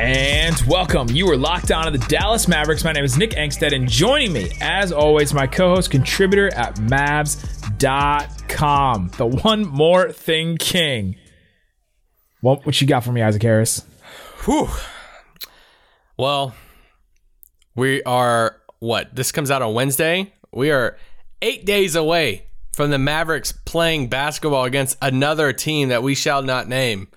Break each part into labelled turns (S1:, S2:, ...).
S1: And welcome. You are locked on to the Dallas Mavericks. My name is Nick Angstadt, and joining me, as always, my co host, contributor at Mavs.com, the one more thing king. What, what you got for me, Isaac Harris?
S2: Whew. Well, we are, what? This comes out on Wednesday. We are eight days away from the Mavericks playing basketball against another team that we shall not name.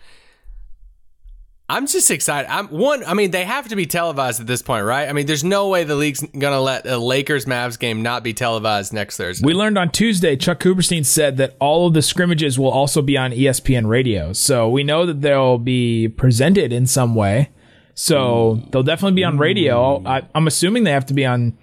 S2: I'm just excited. I'm one. I mean, they have to be televised at this point, right? I mean, there's no way the league's gonna let a Lakers Mavs game not be televised next Thursday.
S1: We learned on Tuesday. Chuck Cooperstein said that all of the scrimmages will also be on ESPN Radio, so we know that they'll be presented in some way. So they'll definitely be on radio. Mm. I, I'm assuming they have to be on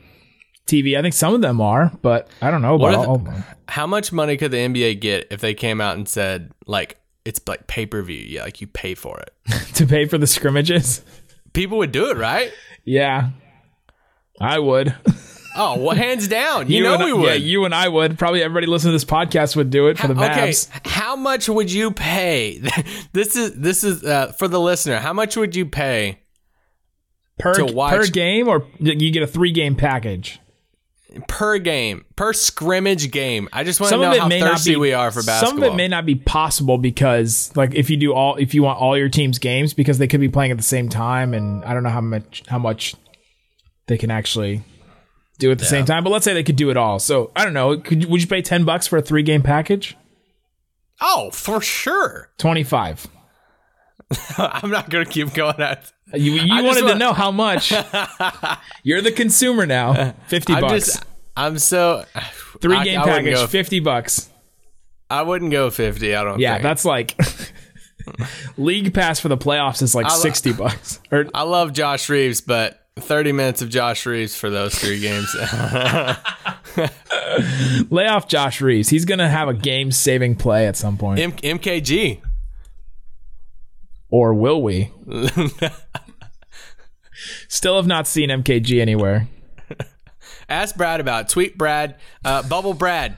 S1: TV. I think some of them are, but I don't know
S2: What
S1: about
S2: are
S1: all
S2: the-
S1: of them.
S2: How much money could the NBA get if they came out and said like it's like pay per view? Yeah, like you pay for it.
S1: to pay for the scrimmages.
S2: People would do it, right?
S1: Yeah, I would.
S2: Oh, well, hands down. You, know
S1: and,
S2: we would.
S1: Yeah, you and I would. Probably everybody listening to this podcast would do it for the
S2: okay,
S1: Mavs.
S2: how much would you pay? this is this is uh, for the listener. How much would you pay
S1: Per,
S2: to watch-
S1: per game, or you get a three game package.
S2: Per game, per scrimmage game? I just want to know
S1: of it
S2: how
S1: may not
S2: thirsty
S1: be.
S2: we are for basketball.
S1: Some of it may not be possible because, like, if you do all, if you want all your team's games, because they could be playing at the same time, and I don't know how much how much they can actually do at the same time. But let's say they could do it all. So I don't know. Could would you pay ten bucks for a three game package?
S2: oh, for sure.
S1: Twenty five.
S2: I'm not gonna keep going at.
S1: You, you wanted to know how much. You're the consumer now. Fifty
S2: I'm
S1: bucks.
S2: just. I'm so
S1: Three
S2: I-
S1: game
S2: I
S1: package,
S2: go-
S1: fifty bucks.
S2: I wouldn't go fifty. I don't.
S1: Yeah,
S2: think.
S1: that's like league pass for the playoffs is like
S2: lo-
S1: sixty bucks. Or
S2: I love Josh Reeves, but 30 minutes of Josh Reeves for those three games.
S1: lay off Josh Reeves. He's gonna have a game saving play at some point.
S2: M- MKG.
S1: Or will we? Still have not seen MKG anywhere.
S2: Ask Brad about it. tweet Brad, uh, bubble Brad,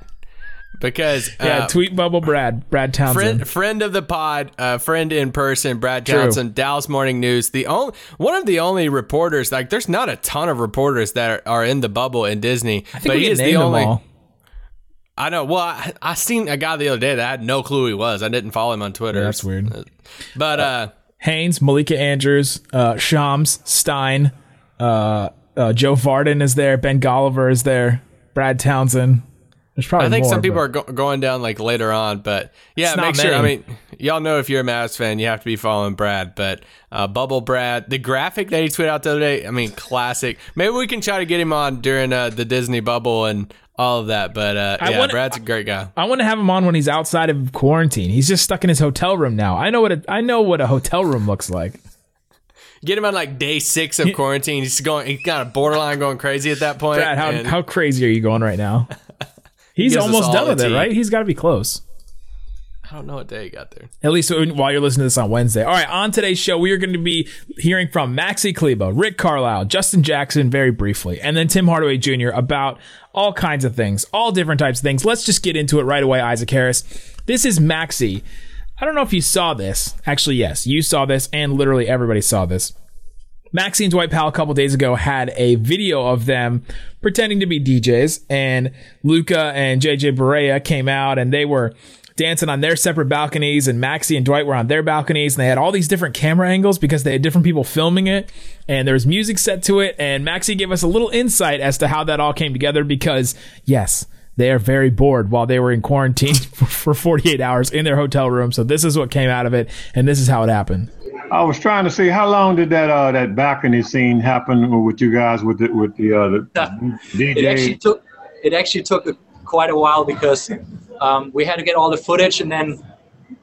S2: because uh,
S1: Yeah, tweet bubble Brad. Brad Townsend.
S2: friend friend of the pod, uh, friend in person, Brad Johnson, Dallas Morning News. The only one of the only reporters. Like, there's not a ton of reporters that are, are in the bubble in Disney,
S1: I think
S2: but he is the only.
S1: all.
S2: I know. Well, I, I seen a guy the other day that I had no clue who he was. I didn't follow him on Twitter.
S1: Yeah, that's weird.
S2: But uh,
S1: Haynes, Malika Andrews, uh, Shams, Stein, uh, uh, Joe Vardon is there. Ben Golliver is there. Brad Townsend. There's probably
S2: I think
S1: more,
S2: some people
S1: but-
S2: are go- going down like later on, but yeah, make sure. I mean, y'all know if you're a Mavs fan, you have to be following Brad. But uh, Bubble Brad, the graphic that he tweeted out the other day, I mean, classic. Maybe we can try to get him on during uh, the Disney bubble and all of that. But uh, yeah,
S1: wanna-
S2: Brad's a great guy.
S1: I want to have him on when he's outside of quarantine. He's just stuck in his hotel room now. I know what a, I know what a hotel room looks like.
S2: Get him on like day six of quarantine. He's going. He's kind of borderline going crazy at that point.
S1: Brad, how
S2: and
S1: how crazy are you going right now? He's almost done with it, right? He's got to be close.
S2: I don't know what day he got there.
S1: At least while you're listening to this on Wednesday. All right, on today's show, we are going to be hearing from Maxi Kleber, Rick Carlisle, Justin Jackson, very briefly, and then Tim Hardaway Jr. about all kinds of things, all different types of things. Let's just get into it right away, Isaac Harris. This is Maxi. I don't know if you saw this. Actually, yes, you saw this, and literally everybody saw this. Maxie and Dwight Powell a couple days ago had a video of them pretending to be DJs, and Luka and JJ Barea came out and they were dancing on their separate balconies, and Maxie and Dwight were on their balconies, and they had all these different camera angles because they had different people filming it, and there was music set to it, and Maxie gave us a little insight as to how that all came together because, yes, they are very bored while they were in quarantine for, for 48 hours in their hotel room. So this is what came out of it, and this is how it happened.
S3: I was trying to see how long did that uh that balcony scene happen with you guys with the with the uh the
S4: it actually
S3: DJ.
S4: took it actually took quite a while because um, we had to get all the footage and then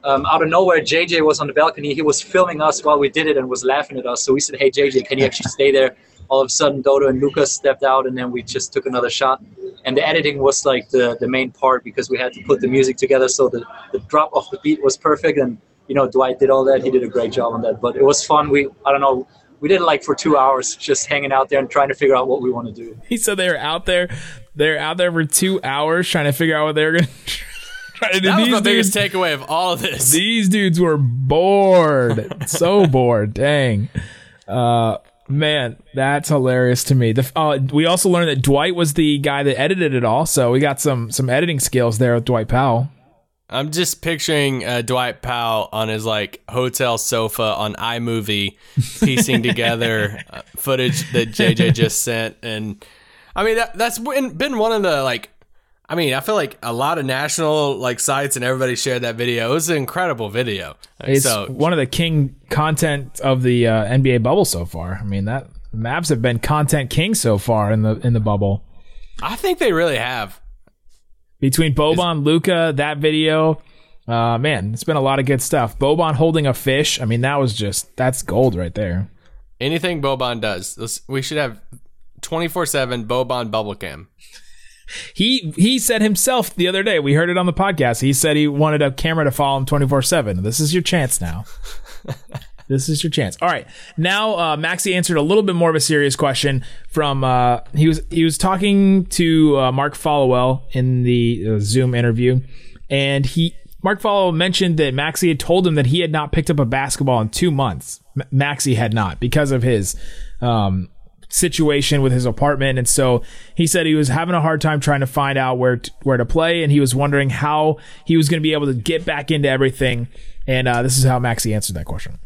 S4: um, out of nowhere JJ was on the balcony he was filming us while we did it and was laughing at us so we said hey JJ can you actually stay there all of a sudden Dodo and Lucas stepped out, and then we just took another shot. And the editing was like the the main part because we had to put the music together, so the the drop of the beat was perfect. And you know, Dwight did all that. He did a great job on that. But it was fun. We I don't know. We did it like for two hours, just hanging out there and trying to figure out what we want to do.
S1: He said they were out there. They're out there for two hours trying to figure out what they're gonna try to do.
S2: That was
S1: These
S2: my biggest
S1: dudes-
S2: takeaway of all of this.
S1: These dudes were bored. so bored. Dang. Uh, man, that's hilarious to me. The, uh, we also learned that Dwight was the guy that edited it all. So we got some some editing skills there with Dwight Powell.
S2: I'm just picturing uh, Dwight Powell on his like hotel sofa on iMovie, piecing together uh, footage that JJ just sent, and I mean that that's been been one of the like, I mean I feel like a lot of national like sites and everybody shared that video. It was an incredible video.
S1: It's
S2: so
S1: one of the king content of the uh, NBA bubble so far. I mean that Mavs have been content king so far in the in the bubble.
S2: I think they really have.
S1: Between Boban, Luka, that video, uh, man, it's been a lot of good stuff. Boban holding a fish. I mean, that was just that's gold right there.
S2: Anything Boban does, we should have 24 seven Boban bubble cam.
S1: He he said himself the other day. We heard it on the podcast. He said he wanted a camera to follow him twenty four seven. This is your chance now. this is your chance. All right. Now uh, Maxi answered a little bit more of a serious question from uh, he was he was talking to uh, Mark Followill in the uh, Zoom interview, and he Mark Followill mentioned that Maxi had told him that he had not picked up a basketball in two months. M- Maxi had not because of his um, situation with his apartment and so he said he was having a hard time trying to find out where to, where to play and he was wondering how he was going to be able to get back into everything and uh, this is how Maxi answered that question.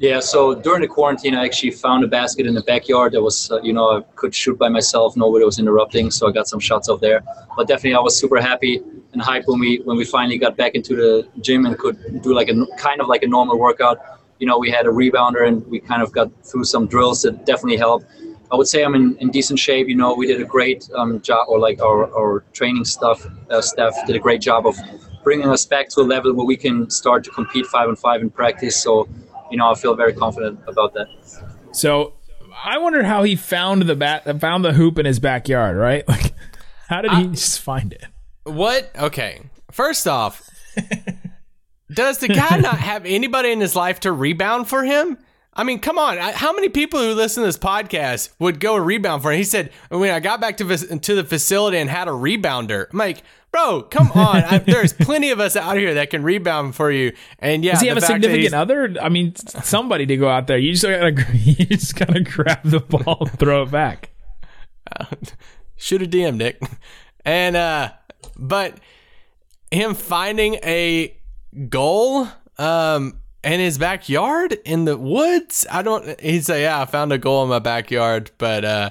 S4: Yeah, so during the quarantine, I actually found a basket in the backyard that was, uh, you know, I could shoot by myself. Nobody was interrupting, so I got some shots off there. But definitely, I was super happy and hyped when we when we finally got back into the gym and could do like a kind of like a normal workout. You know, we had a rebounder and we kind of got through some drills that definitely helped. I would say I'm in, in decent shape. You know, we did a great um, job, or like our, our training stuff uh, staff did a great job of bringing us back to a level where we can start to compete five on five in practice. So, you know, I feel very confident about that.
S1: So I wonder how he found the bat found the hoop in his backyard, right? Like how did he just find it?
S2: What? Okay. First off, does the guy not have anybody in his life to rebound for him? I mean, come on. I- How many people who listen to this podcast would go rebound for him? He said, when I got back to, to the facility and had a rebounder, I'm like, bro, come on. I, there's plenty of us out here that can rebound for you. And yeah,
S1: Does he have a significant other? I mean, somebody to go out there. You just gotta, you just gotta grab the ball, and throw it back.
S2: shoot a DM, Nick. And uh but him finding a goal um in his backyard in the woods. I don't he'd say, Yeah, I found a goal in my backyard, but uh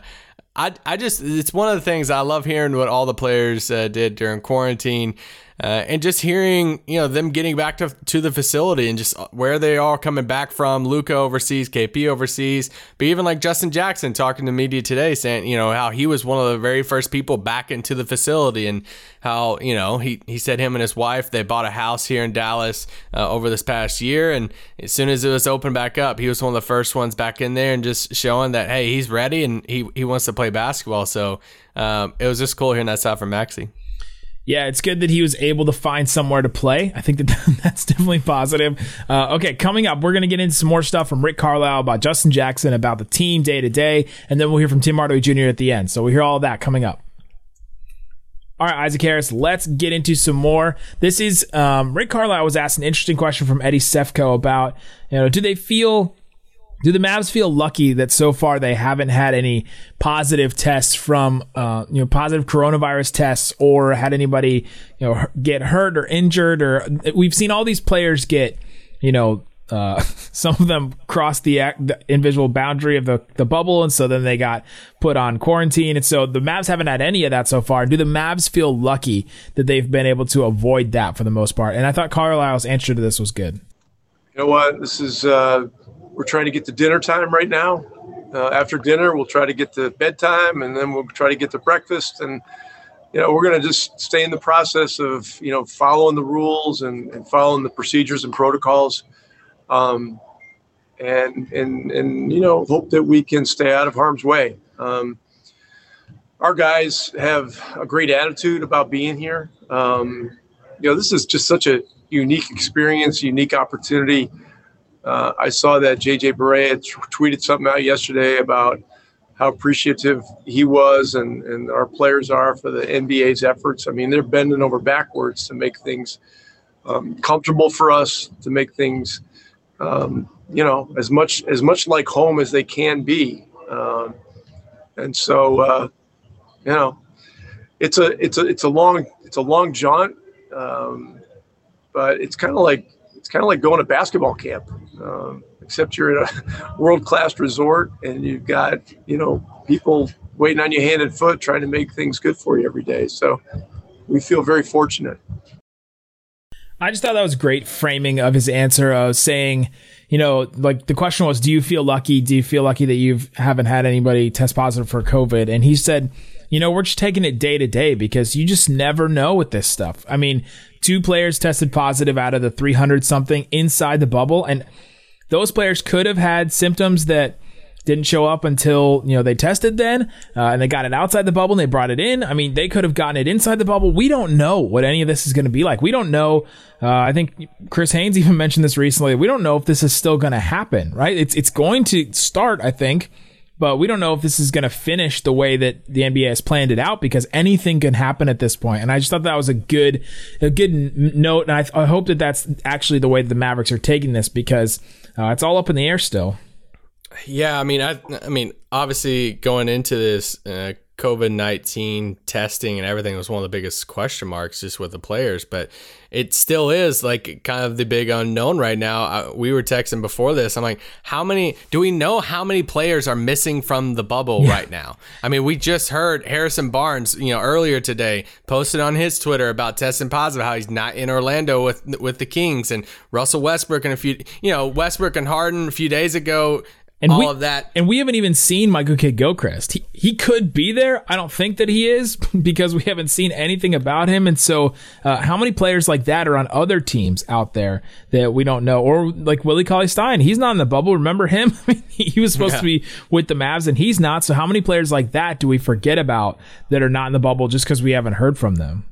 S2: I, I just it's one of the things I love hearing what all the players uh, did during quarantine, uh, and just hearing you know them getting back to to the facility and just where they are coming back from. Luka overseas, KP overseas, but even like Justin Jackson talking to media today, saying you know how he was one of the very first people back into the facility, and how you know he he said him and his wife they bought a house here in Dallas uh, over this past year, and as soon as it was open back up, he was one of the first ones back in there and just showing that hey he's ready and he he wants to play basketball. So um, it was just cool hearing that side from Maxi.
S1: Yeah, it's good that he was able to find somewhere to play. I think that that's definitely positive. Uh, okay, coming up, we're going to get into some more stuff from Rick Carlisle about Justin Jackson, about the team day to day, and then we'll hear from Tim Hardaway Jr. at the end. So we hear all that coming up. All right, Isaac Harris, let's get into some more. This is um, Rick Carlisle was asked an interesting question from Eddie Sefko about, you know, do they feel do the Mavs feel lucky that so far they haven't had any positive tests from, uh, you know, positive coronavirus tests or had anybody, you know, get hurt or injured or we've seen all these players get, you know, uh, some of them crossed the, the invisible boundary of the, the bubble, and so then they got put on quarantine. And so the Mavs haven't had any of that so far. Do the Mavs feel lucky that they've been able to avoid that for the most part? And I thought Carlisle's answer to this was good.
S5: You know what? This is uh, we're trying to get to dinner time right now. Uh, after dinner, we'll try to get to bedtime, and then we'll try to get to breakfast. And you know, we're going to just stay in the process of you know following the rules and, and following the procedures and protocols. Um, and and and you know hope that we can stay out of harm's way. Um, our guys have a great attitude about being here. Um, you know, this is just such a unique experience, unique opportunity. Uh, I saw that JJ Barea t- tweeted something out yesterday about how appreciative he was and, and our players are for the NBA's efforts. I mean, they're bending over backwards to make things um, comfortable for us, to make things, um, you know, as much as much like home as they can be. Um, and so, uh, you know, it's a it's a it's a long it's a long jaunt, um, but it's kind of like it's kind of like going to basketball camp. Um, except you're at a world class resort and you've got you know people waiting on you hand and foot trying to make things good for you every day. So we feel very fortunate.
S1: I just thought that was great framing of his answer of saying, you know, like the question was, do you feel lucky? Do you feel lucky that you haven't had anybody test positive for COVID? And he said, you know, we're just taking it day to day because you just never know with this stuff. I mean, two players tested positive out of the 300 something inside the bubble. And those players could have had symptoms that didn't show up until you know they tested then uh, and they got it outside the bubble and they brought it in. I mean they could have gotten it inside the bubble. We don't know what any of this is going to be like. We don't know uh, i think chris haynes even mentioned this recently we don't know if this is still going to happen right? It's, it's going to start i think but we don't know if this is going to finish the way that the NBA has planned it out because anything can happen at this point. And I just thought that was a good, a good n- note. And I, I hope that that's actually the way the Mavericks are taking this because uh, it's all up in the air still.
S2: Yeah, I mean, I, I mean, obviously going into this, uh, COVID 19 testing and everything was one of the biggest question marks just with the players, but it still is like kind of the big unknown right now. I, we were texting before this. I'm like, how many do we know how many players are missing from the bubble yeah. right now? I mean, we just heard Harrison Barnes, you know, earlier today posted on his Twitter about testing positive, how he's not in Orlando with with the Kings and Russell Westbrook and a few, you know, Westbrook and Harden a few days ago
S1: and
S2: all
S1: we,
S2: of that.
S1: And we haven't even seen Michael Kidd Gilchrist. He, he could be there. I don't think that he is because we haven't seen anything about him. And so, uh, how many players like that are on other teams out there that we don't know? Or like Willie Cauley Stein, he's not in the bubble. Remember him? he was supposed yeah. to be with the Mavs and he's not. So, how many players like that do we forget about that are not in the bubble just because we haven't heard from them?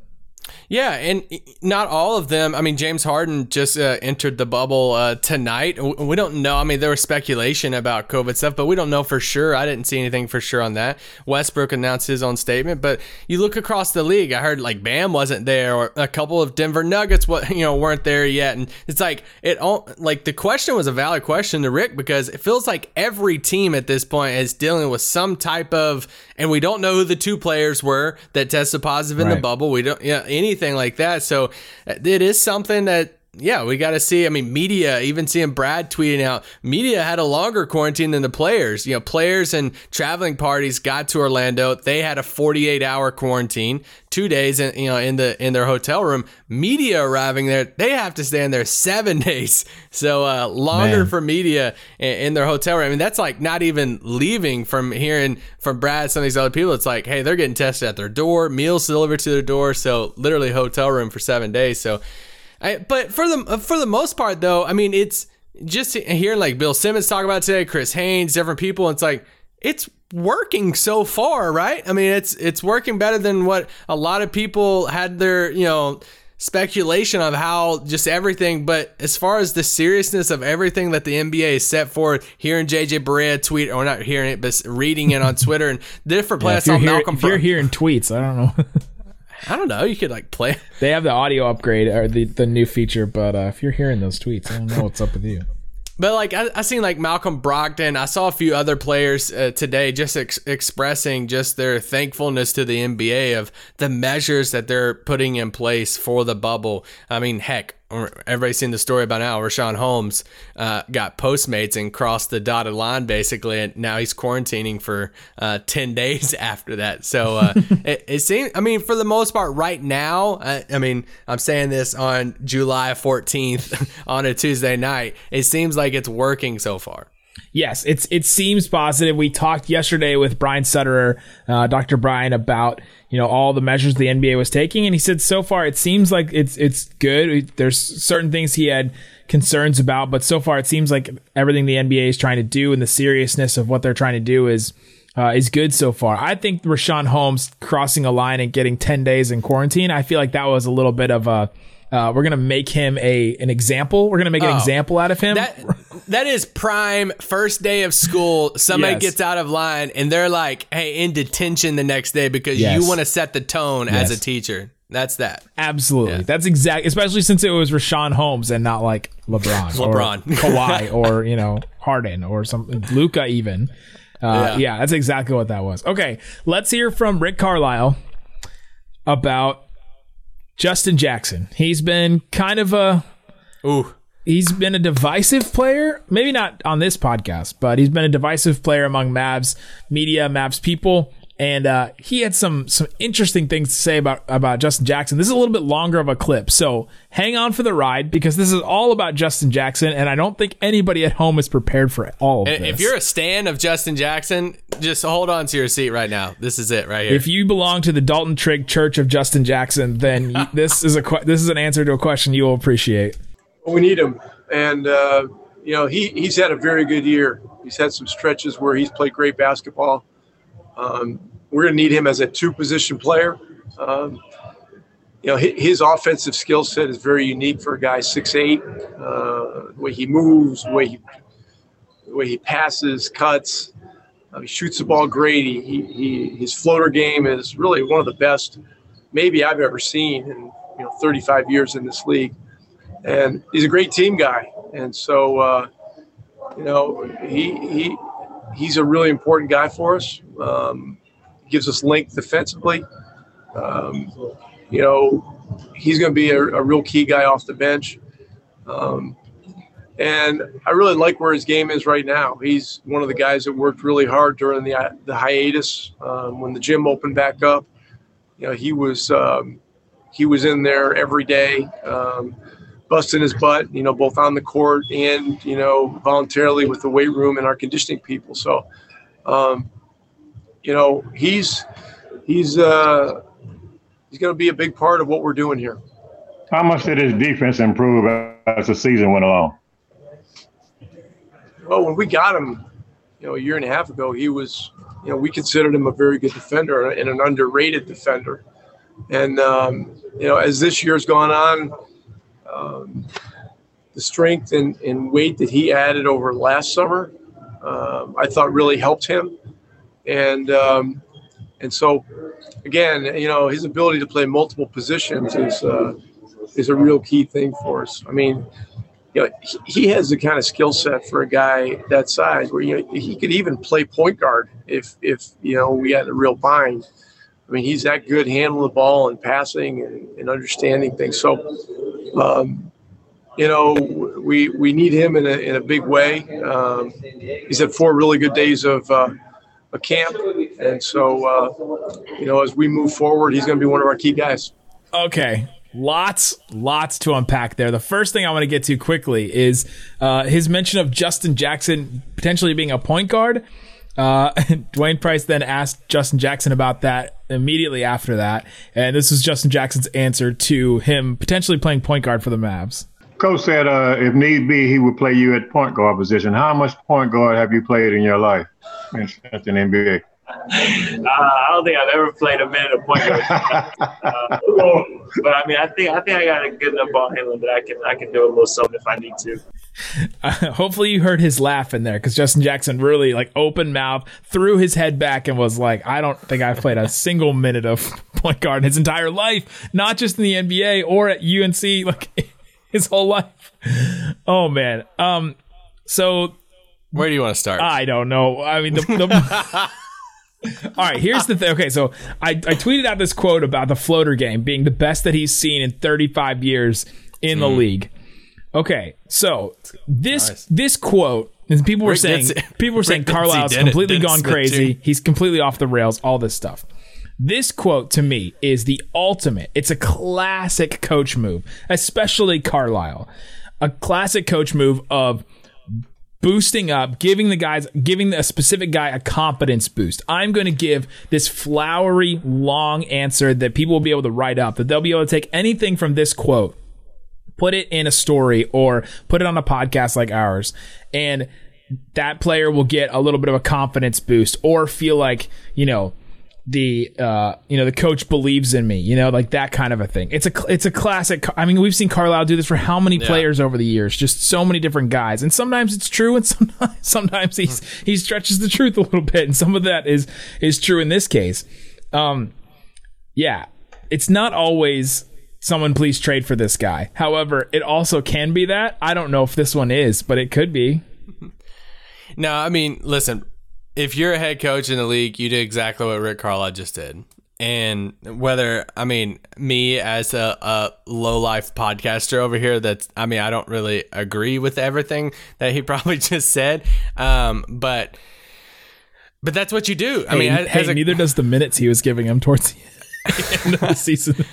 S2: Yeah, and not all of them. I mean, James Harden just uh, entered the bubble uh, tonight. We don't know. I mean, there was speculation about COVID stuff, but we don't know for sure. I didn't see anything for sure on that. Westbrook announced his own statement, but you look across the league. I heard like Bam wasn't there, or a couple of Denver Nuggets, what you know, weren't there yet. And it's like it all like the question was a valid question to Rick because it feels like every team at this point is dealing with some type of, and we don't know who the two players were that tested positive in right. the bubble. We don't, yeah, any anything like that. So uh, it is something that yeah, we got to see. I mean, media, even seeing Brad tweeting out, media had a longer quarantine than the players. You know, players and traveling parties got to Orlando. They had a 48 hour quarantine, two days, in, you know, in the in their hotel room. Media arriving there, they have to stay in there seven days. So uh, longer Man. for media in, in, their hotel room. I mean, that's like not even leaving from hearing from Brad. Some of these other people, it's like, hey, they're getting tested at their door, meals delivered to their door. So literally hotel room for seven days. So I, but for the for the most part, though, I mean, it's just hearing like Bill Simmons talk about today, Chris Haynes, different people. It's like it's working so far, right? I mean, it's it's working better than what a lot of people had their you know speculation of how just everything. But as far as the seriousness of everything that the NBA has set forward, hearing JJ Barea tweet, or not hearing it, but reading it on Twitter and different players.
S1: Yeah, Malcolm if you're hearing tweets, I don't know.
S2: I don't know. You could like play.
S1: They have the audio upgrade or the, the new feature, but uh, if you're hearing those tweets, I don't know what's up with you.
S2: But like I, I seen like Malcolm Brogdon. I saw a few other players uh, today just ex- expressing just their thankfulness to the NBA of the measures that they're putting in place for the bubble. I mean, heck, everybody's seen the story about now. Richaun Holmes uh, got Postmates and crossed the dotted line basically, and now he's quarantining for uh, ten days after that. So uh, it, it, seems. I mean, for the most part, right now. I, I mean, I'm saying this on July 14th on a Tuesday night. It seems like it's working so far.
S1: Yes, it's it seems positive. We talked yesterday with Brian Sutterer, uh, Dr. Brian, about you know all the measures the NBA was taking, and he said so far it seems like it's it's good. There's certain things he had concerns about, but so far it seems like everything the NBA is trying to do and the seriousness of what they're trying to do is uh, is good so far. I think Richaun Holmes crossing a line and getting ten days in quarantine. I feel like that was a little bit of a. Uh, we're gonna make him a an example. We're gonna make an
S2: Oh.
S1: example out of him.
S2: That that is prime first day of school. Somebody
S1: Yes.
S2: gets out of line and they're like, "Hey, in detention the next day because
S1: Yes.
S2: you want to set the tone as a teacher." That's that.
S1: Absolutely. That's exact especially since it was Richaun Holmes and not like LeBron.
S2: LeBron.
S1: Or Kawhi or, you know, Harden or some Luka even. Uh, yeah.
S2: Yeah.
S1: that's exactly what that was. Okay, let's hear from Rick Carlisle about Justin Jackson. He's been kind of a
S2: Ooh,
S1: he's been a divisive player. Maybe not on this podcast, but he's been a divisive player among Mavs media, Mavs people. And uh, he had some some interesting things to say about about Justin Jackson. This is a little bit longer of a clip, so hang on for the ride because this is all about Justin Jackson, and I don't think anybody at home is prepared for all of
S2: And
S1: this.
S2: if you're a stan of Justin Jackson, just hold on to your seat right now. This is it right here.
S1: if you belong to the Dalton Trigg Church of Justin Jackson, then this is a que- this is an answer to a question you will appreciate.
S5: we need him. And, uh, you know, he, he's had a very good year. He's had some stretches where he's played great basketball. Um, we're going to need him as a two position player. Um, you know, hi- his offensive skill set is very unique for a guy 6'8. Uh, the way he moves, the way he, the way he passes, cuts, uh, he shoots the ball great. He, he, his floater game is really one of the best maybe I've ever seen in, you know, 35 years in this league and he's a great team guy. And so, uh, you know, he he he's a really important guy for us. Um, gives us length defensively. Um, you know, he's going to be a, a real key guy off the bench. Um, and I really like where his game is right now. He's one of the guys that worked really hard during the the hiatus um, when the gym opened back up. You know, he was um, he was in there every day. Busting his butt, you know, both on the court and, you know, voluntarily with the weight room and our conditioning people. So, um, you know, he's, he's, uh, he's going to be a big part of what we're doing here.
S3: How much did his defense improve as the season went along?
S5: Well, when we got him, you know, a year and a half ago, he was, you know, we considered him a very good defender and an underrated defender. And, um, you know, as this year's gone on, um, the strength and, and weight that he added over last summer, um, I thought really helped him. And, um, and so, again, you know, his ability to play multiple positions is, uh, is a real key thing for us. I mean, you know, he, has the kind of skill set for a guy that size where you know he could even play point guard if if you know we had a real bind. I mean, he's that good handling the ball and passing and, and understanding things. So, um, you know, we we need him in a in a big way. Um, he's had four really good days of. Uh, a camp, and so uh, you know, as we move forward, he's going to be one of our key guys.
S1: Okay. Lots, lots to unpack there. The first thing I want to get to quickly is uh, his mention of Justin Jackson potentially being a point guard. Uh, Dwain Price then asked Justin Jackson about that immediately after that, and this was Justin Jackson's answer to him potentially playing point guard for the Mavs.
S3: Coach said uh, if need be, he would play you at point guard position. How much point guard have you played in your life in, in the NBA?
S6: Uh, I don't think I've ever played a minute of point guard. uh, but I mean, I think I think I got a good enough ball handling that I can I can do a little something if I need to.
S1: Uh, hopefully you heard his laugh in there because Justin Jackson really like open mouth threw his head back and was like, I don't think I've played a single minute of point guard in his entire life, not just in the NBA or at UNC, like his whole life. Oh man. Um. So
S2: Where do you want to start?
S1: I don't know. I mean, the. the All right, here's the thing. Okay, so I, I tweeted out this quote about the floater game being the best that he's seen in 35 years in the league. Okay, so this
S2: Nice.
S1: this quote, and people were
S2: Rick
S1: saying people were saying
S2: Rick
S1: Carlisle's completely gone crazy.
S2: too.
S1: He's completely off the rails. All this stuff. This quote to me is the ultimate. It's a classic coach move, especially Carlisle. A classic coach move of boosting up, giving the guys, giving a specific guy a confidence boost. I'm going to give this flowery, long answer that people will be able to write up, that they'll be able to take anything from this quote, put it in a story or put it on a podcast like ours. And that player will get a little bit of a confidence boost or feel like, you know, the uh you know the coach believes in me you know like that kind of a thing. It's a it's a classic i mean we've seen carlisle do this for how many players over the years? Just so many different guys. And sometimes it's true and sometimes sometimes he's he stretches the truth a little bit and some of that is is true in this case. Um yeah it's not always someone please trade for this guy however it also can be that i don't know if this one is but it could be
S2: No, I mean, listen, if you're a head coach in the league, you do exactly what Rick Carlisle just did. And whether, I mean, me as a, a low life podcaster over here, that's, I mean, I don't really agree with everything that he probably just said. Um, but, but that's what you do. I mean,
S1: hey,
S2: as,
S1: hey,
S2: a,
S1: neither does the minutes he was giving him towards the end of the season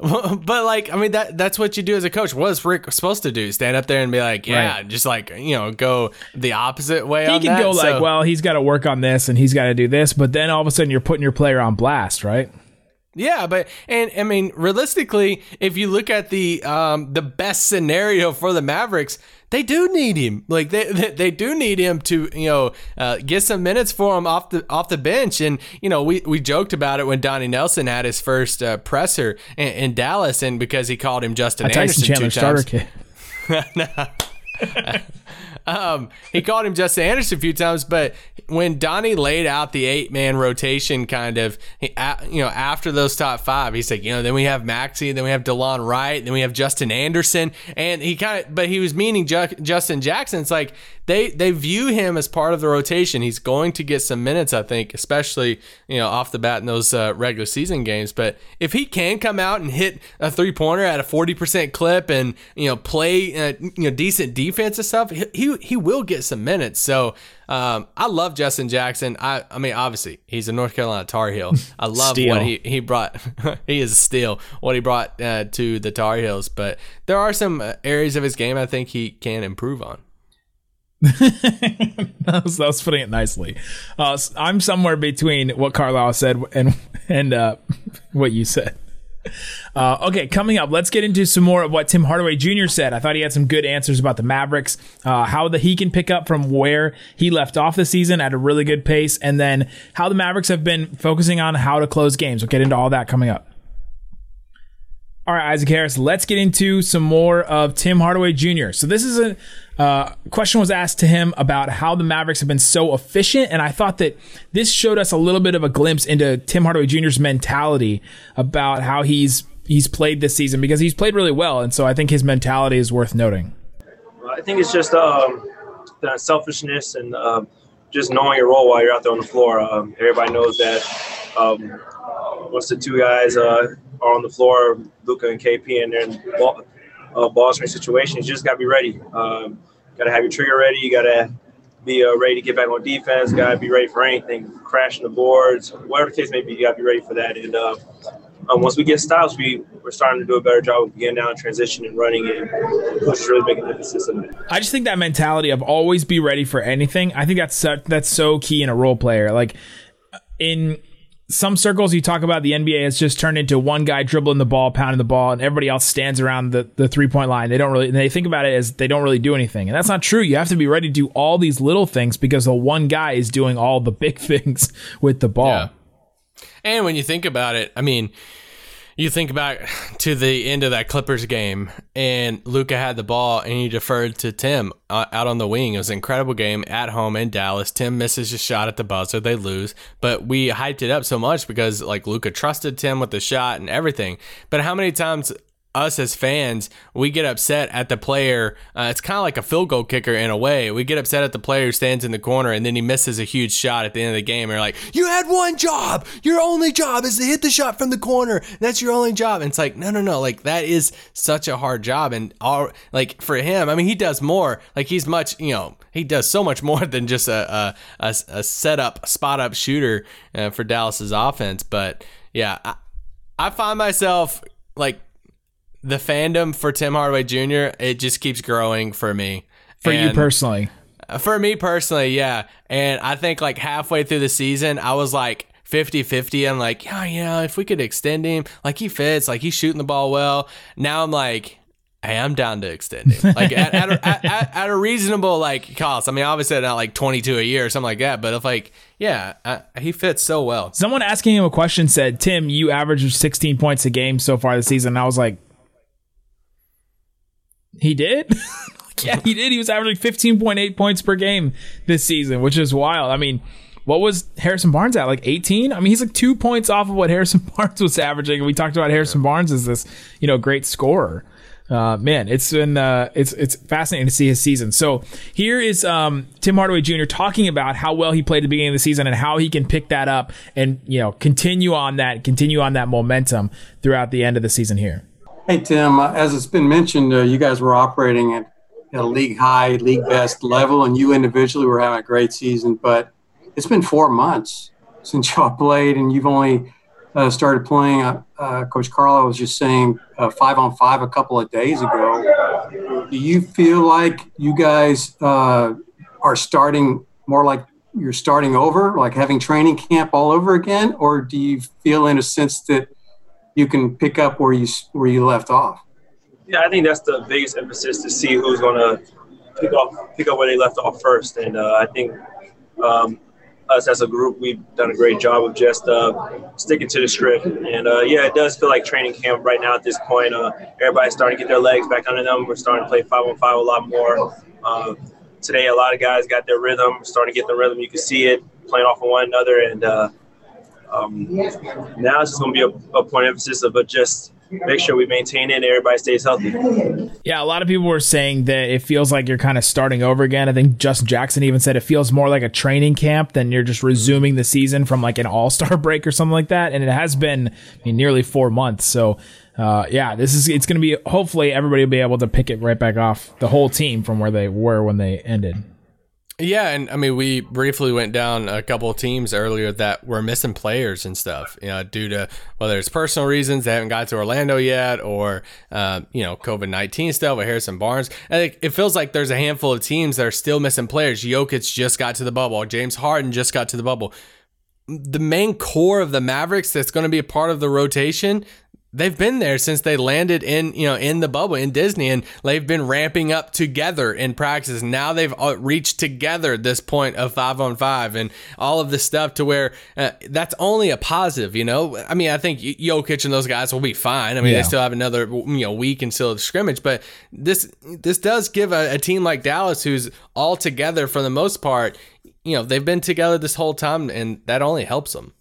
S2: but like, I mean, that that's what you do as a coach. What is Rick supposed to do? Stand up there and be like, yeah,
S1: Right.
S2: just like you know, go the opposite way.
S1: he can
S2: that.
S1: go like,
S2: So-
S1: well, he's got to work on this and he's got to do this, but then all of a sudden you're putting your player on blast, right?
S2: Yeah, but and I mean, realistically, if you look at the um the best scenario for the Mavericks, they do need him. Like they they, they do need him to you know uh, get some minutes for him off the off the bench. And you know we we joked about it when Donnie Nelson had his first uh, presser in, in Dallas, and because he called him Justin
S1: Tyson
S2: Anderson
S1: Chandler
S2: two
S1: starter
S2: times. um, he called him Justin Anderson a few times, but when Donnie laid out the eight man rotation, kind of, he, you know, after those top five, he's like, you know, then we have Maxi, then we have DeLon Wright, then we have Justin Anderson, and he kind of, but he was meaning Ju- Justin Jackson. It's like they they view him as part of the rotation. He's going to get some minutes, I think, especially you know off the bat in those uh, regular season games. But if he can come out and hit a three pointer at a forty percent clip and you know play uh, you know decent defense and stuff, he he, he will get some minutes. So. Um, I love Justin Jackson. I, I mean, obviously, he's a North Carolina Tar Heel. I love
S1: Steal.
S2: what he, he brought. he is a steal. What he brought uh, to the Tar Heels, but there are some uh, areas of his game I think he can improve on.
S1: that, was, that was putting it nicely. Uh, I'm somewhere between what Carlisle said and and uh, what you said. Uh, okay, coming up, let's get into some more of what Tim Hardaway Jr. said. I thought he had some good answers about the Mavericks, uh, how the he can pick up from where he left off the season at a really good pace, and then how the Mavericks have been focusing on how to close games. We'll get into all that coming up. All right, Isaac Harris, let's get into some more of Tim Hardaway Jr. So this is a uh, question was asked to him about how the Mavericks have been so efficient, and I thought that this showed us a little bit of a glimpse into Tim Hardaway Jr.'s mentality about how he's he's played this season because he's played really well, and so I think his mentality is worth noting.
S6: I think it's just um, the selfishness and um, just knowing your role while you're out there on the floor. Um, everybody knows that um, once the two guys uh, are on the floor, Luka and KP, and they're in ball, uh, ball screen situations, you just got to be ready. Um, got to have your trigger ready. You got to be uh, ready to get back on defense. Got to be ready for anything, crashing the boards, whatever the case may be. You got to be ready for that. And uh, um, once we get stops, we we're starting to do a better job of getting down, transition, and running, and coach really making emphasis on.
S1: I just think that mentality of always be ready for anything. I think that's that's so key in a role player. Like in some circles, you talk about the NBA has just turned into one guy dribbling the ball, pounding the ball, and everybody else stands around the, the three point line. They don't really they think about it as they don't really do anything, and that's not true. You have to be ready to do all these little things because the one guy is doing all the big things with the ball.
S2: Yeah. And when you think about it, I mean, you think back to the end of that Clippers game, and Luka had the ball, and he deferred to Tim uh, out on the wing. It was an incredible game at home in Dallas. Tim misses a shot at the buzzer, they lose, but we hyped it up so much because like Luka trusted Tim with the shot and everything. But how many times? Us as fans, we get upset at the player. Uh, it's kind of like a field goal kicker in a way. We get upset at the player who stands in the corner and then he misses a huge shot at the end of the game. And we're like, "You had one job. Your only job is to hit the shot from the corner. That's your only job." And it's like, no, no, no. Like that is such a hard job. And all like for him, I mean, he does more. Like he's much, you know, he does so much more than just a a, a, a setup, spot up shooter uh, for Dallas's offense. But yeah, I, I find myself like the fandom for Tim Hardaway Jr. It just keeps growing for me.
S1: For you personally,
S2: For me personally, yeah. And I think like halfway through the season, I was like 50 50. I'm like, yeah, yeah, if we could extend him, like he fits, like he's shooting the ball well. Now I'm like, hey, I'm down to extend him. Like at, at, a, at, at, a reasonable like cost. I mean, obviously not like 22 a year or something like that, but if like, yeah, I, he fits so well.
S1: Someone asking him a question said, Tim, you average 16 points a game so far this season. And I was like, he did? yeah, he did. He was averaging 15.8 points per game this season, which is wild. I mean, what was Harrison Barnes at? Like 18? I mean, he's like two points off of what Harrison Barnes was averaging. And we talked about Harrison Barnes as this, you know, great scorer. Uh, man, it's been uh, it's it's fascinating to see his season. So here is um, Tim Hardaway Jr. talking about how well he played at the beginning of the season and how he can pick that up and you know continue on that continue on that momentum throughout the end of the season here.
S7: Hey Tim, uh, as it's been mentioned, uh, you guys were operating at, at a league high, league best level, and you individually were having a great season. But it's been four months since y'all played, and you've only uh, started playing. Uh, uh, Coach Carlisle was just saying uh, five on five a couple of days ago. Do you feel like you guys uh, are starting more like you're starting over, like having training camp all over again, or do you feel in a sense that you can pick up where you where you left off?
S6: Yeah, I think that's the biggest emphasis to see who's going to pick up pick up where they left off first, and uh, I think. Um, us as a group, we've done a great job of just uh, sticking to the script. And uh, yeah, it does feel like training camp right now at this point. Uh, everybody's starting to get their legs back under them. We're starting to play five on five a lot more. Uh, today, a lot of guys got their rhythm, starting to get the rhythm. You can see it playing off of one another. And uh, um, now it's just going to be a, a point of emphasis of just make sure we maintain it and everybody stays healthy.
S1: Yeah, a lot of people were saying that it feels like you're kind of starting over again. I think Justin Jackson even said it feels more like a training camp than you're just resuming the season from like an all star break or something like that. And it has been I mean, nearly four months. So, uh, yeah, this is it's going to be hopefully everybody will be able to pick it right back off the whole team from where they were when they ended.
S2: Yeah, and I mean, we briefly went down a couple of teams earlier that were missing players and stuff, you know, due to whether it's personal reasons they haven't got to Orlando yet, or uh, you know, COVID nineteen stuff with Harrison Barnes. Think it feels like there's a handful of teams that are still missing players. Jokic just got to the bubble. James Harden just got to the bubble. The main core of the Mavericks that's going to be a part of the rotation they've been there since they landed in you know in the bubble in Disney and they've been ramping up together in practice now they've uh, reached together this point of 5 on 5 and all of this stuff to where uh, that's only a positive you know? I mean I think Jokic and those guys will be fine. I mean yeah. they still have another you know week until the scrimmage but this this does give a, a team like Dallas who's all together for the most part you know they've been together this whole time and that only helps them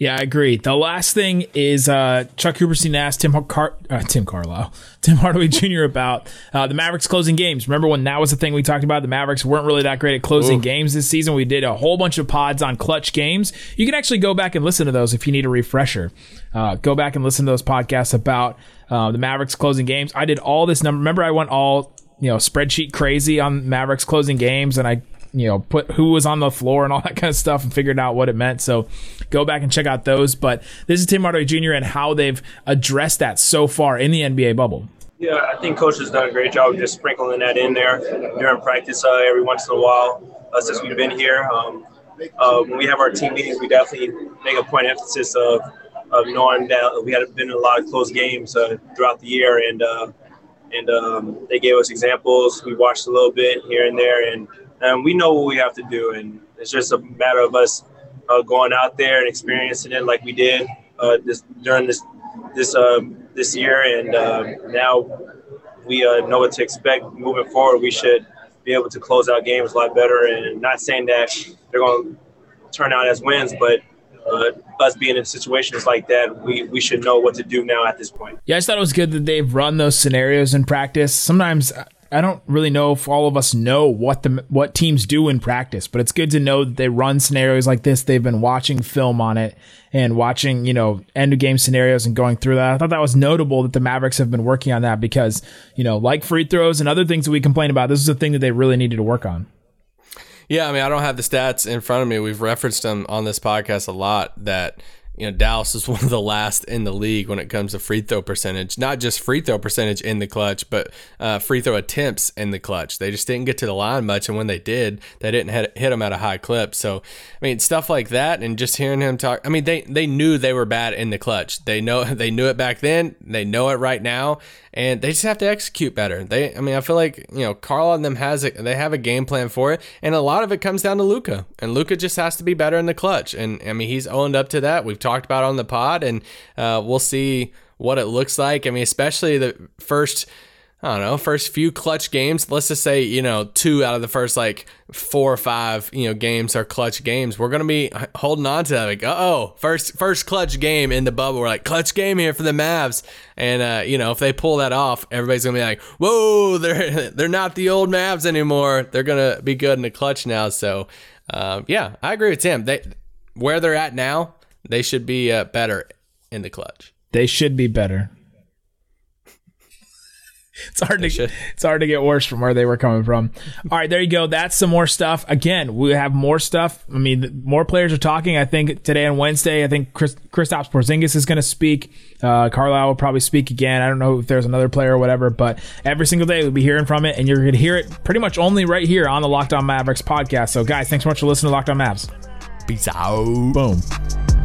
S1: yeah, I agree. The last thing is uh, Chuck Cooperstein asked Tim Car- uh, Tim Carlisle, Tim Hardaway Jr. about uh, the Mavericks closing games. Remember when that was the thing we talked about? The Mavericks weren't really that great at closing Ooh. games this season. We did a whole bunch of pods on clutch games. You can actually go back and listen to those if you need a refresher. Uh, go back and listen to those podcasts about uh, the Mavericks closing games. I did all this number. Remember, I went all you know spreadsheet crazy on Mavericks closing games, and I you know, put who was on the floor and all that kind of stuff and figured out what it meant. So go back and check out those. But this is Tim Hardaway Jr. and how they've addressed that so far in the NBA bubble.
S6: Yeah, I think coach has done a great job just sprinkling that in there during practice uh, every once in a while uh, since we've been here. Um, uh, when we have our team meetings, we definitely make a point of emphasis of, of knowing that we had been in a lot of close games uh, throughout the year, and uh, and um, they gave us examples. We watched a little bit here and there, and and we know what we have to do, and it's just a matter of us uh, going out there and experiencing it like we did uh, this during this this uh, this year, and um, now we uh, know what to expect moving forward. We should be able to close out games a lot better, and not saying that they're going to turn out as wins, but uh, us being in situations like that, we, we should know what to do now at this point.
S1: Yeah, I just thought it was good that they've run those scenarios in practice. Sometimes I don't really know if all of us know what the what teams do in practice, but it's good to know that they run scenarios like this. They've been watching film on it and watching, you know, end of game scenarios and going through that. I thought that was notable that the Mavericks have been working on that because, you know, like free throws and other things that we complain about, this is a thing that they really needed to work on.
S2: Yeah, I mean, I don't have the stats in front of me. We've referenced them on this podcast a lot that you know, Dallas is one of the last in the league when it comes to free throw percentage. Not just free throw percentage in the clutch, but uh, free throw attempts in the clutch. They just didn't get to the line much, and when they did, they didn't hit, hit them at a high clip. So, I mean, stuff like that, and just hearing him talk. I mean, they they knew they were bad in the clutch. They know they knew it back then. They know it right now, and they just have to execute better. They, I mean, I feel like you know, Carl and them has a, they have a game plan for it, and a lot of it comes down to Luka, and Luka just has to be better in the clutch. And I mean, he's owned up to that. We've talked talked about on the pod, and uh, we'll see what it looks like. I mean, especially the first. I don't know, first few clutch games. Let's just say, you know, two out of the first like four or five, you know, games are clutch games. We're gonna be holding on to that. Like, oh, first first clutch game in the bubble. We're like clutch game here for the Mavs, and uh, you know, if they pull that off, everybody's gonna be like, whoa, they're they're not the old Mavs anymore. They're gonna be good in the clutch now. So, uh, yeah, I agree with Tim. They where they're at now, they should be uh, better in the clutch.
S1: They should be better. It's hard they to should. it's hard to get worse from where they were coming from. All right, there you go. That's some more stuff. Again, we have more stuff. I mean, more players are talking. I think today and Wednesday, I think Chris, Kristaps Porzingis is going to speak. Uh, Carlisle will probably speak again. I don't know if there's another player or whatever, but every single day we'll be hearing from it, and you're going to hear it pretty much only right here on the Lockdown Mavericks podcast. So, guys, thanks so much for listening to Lockdown On Mavs.
S2: Peace out.
S1: Boom.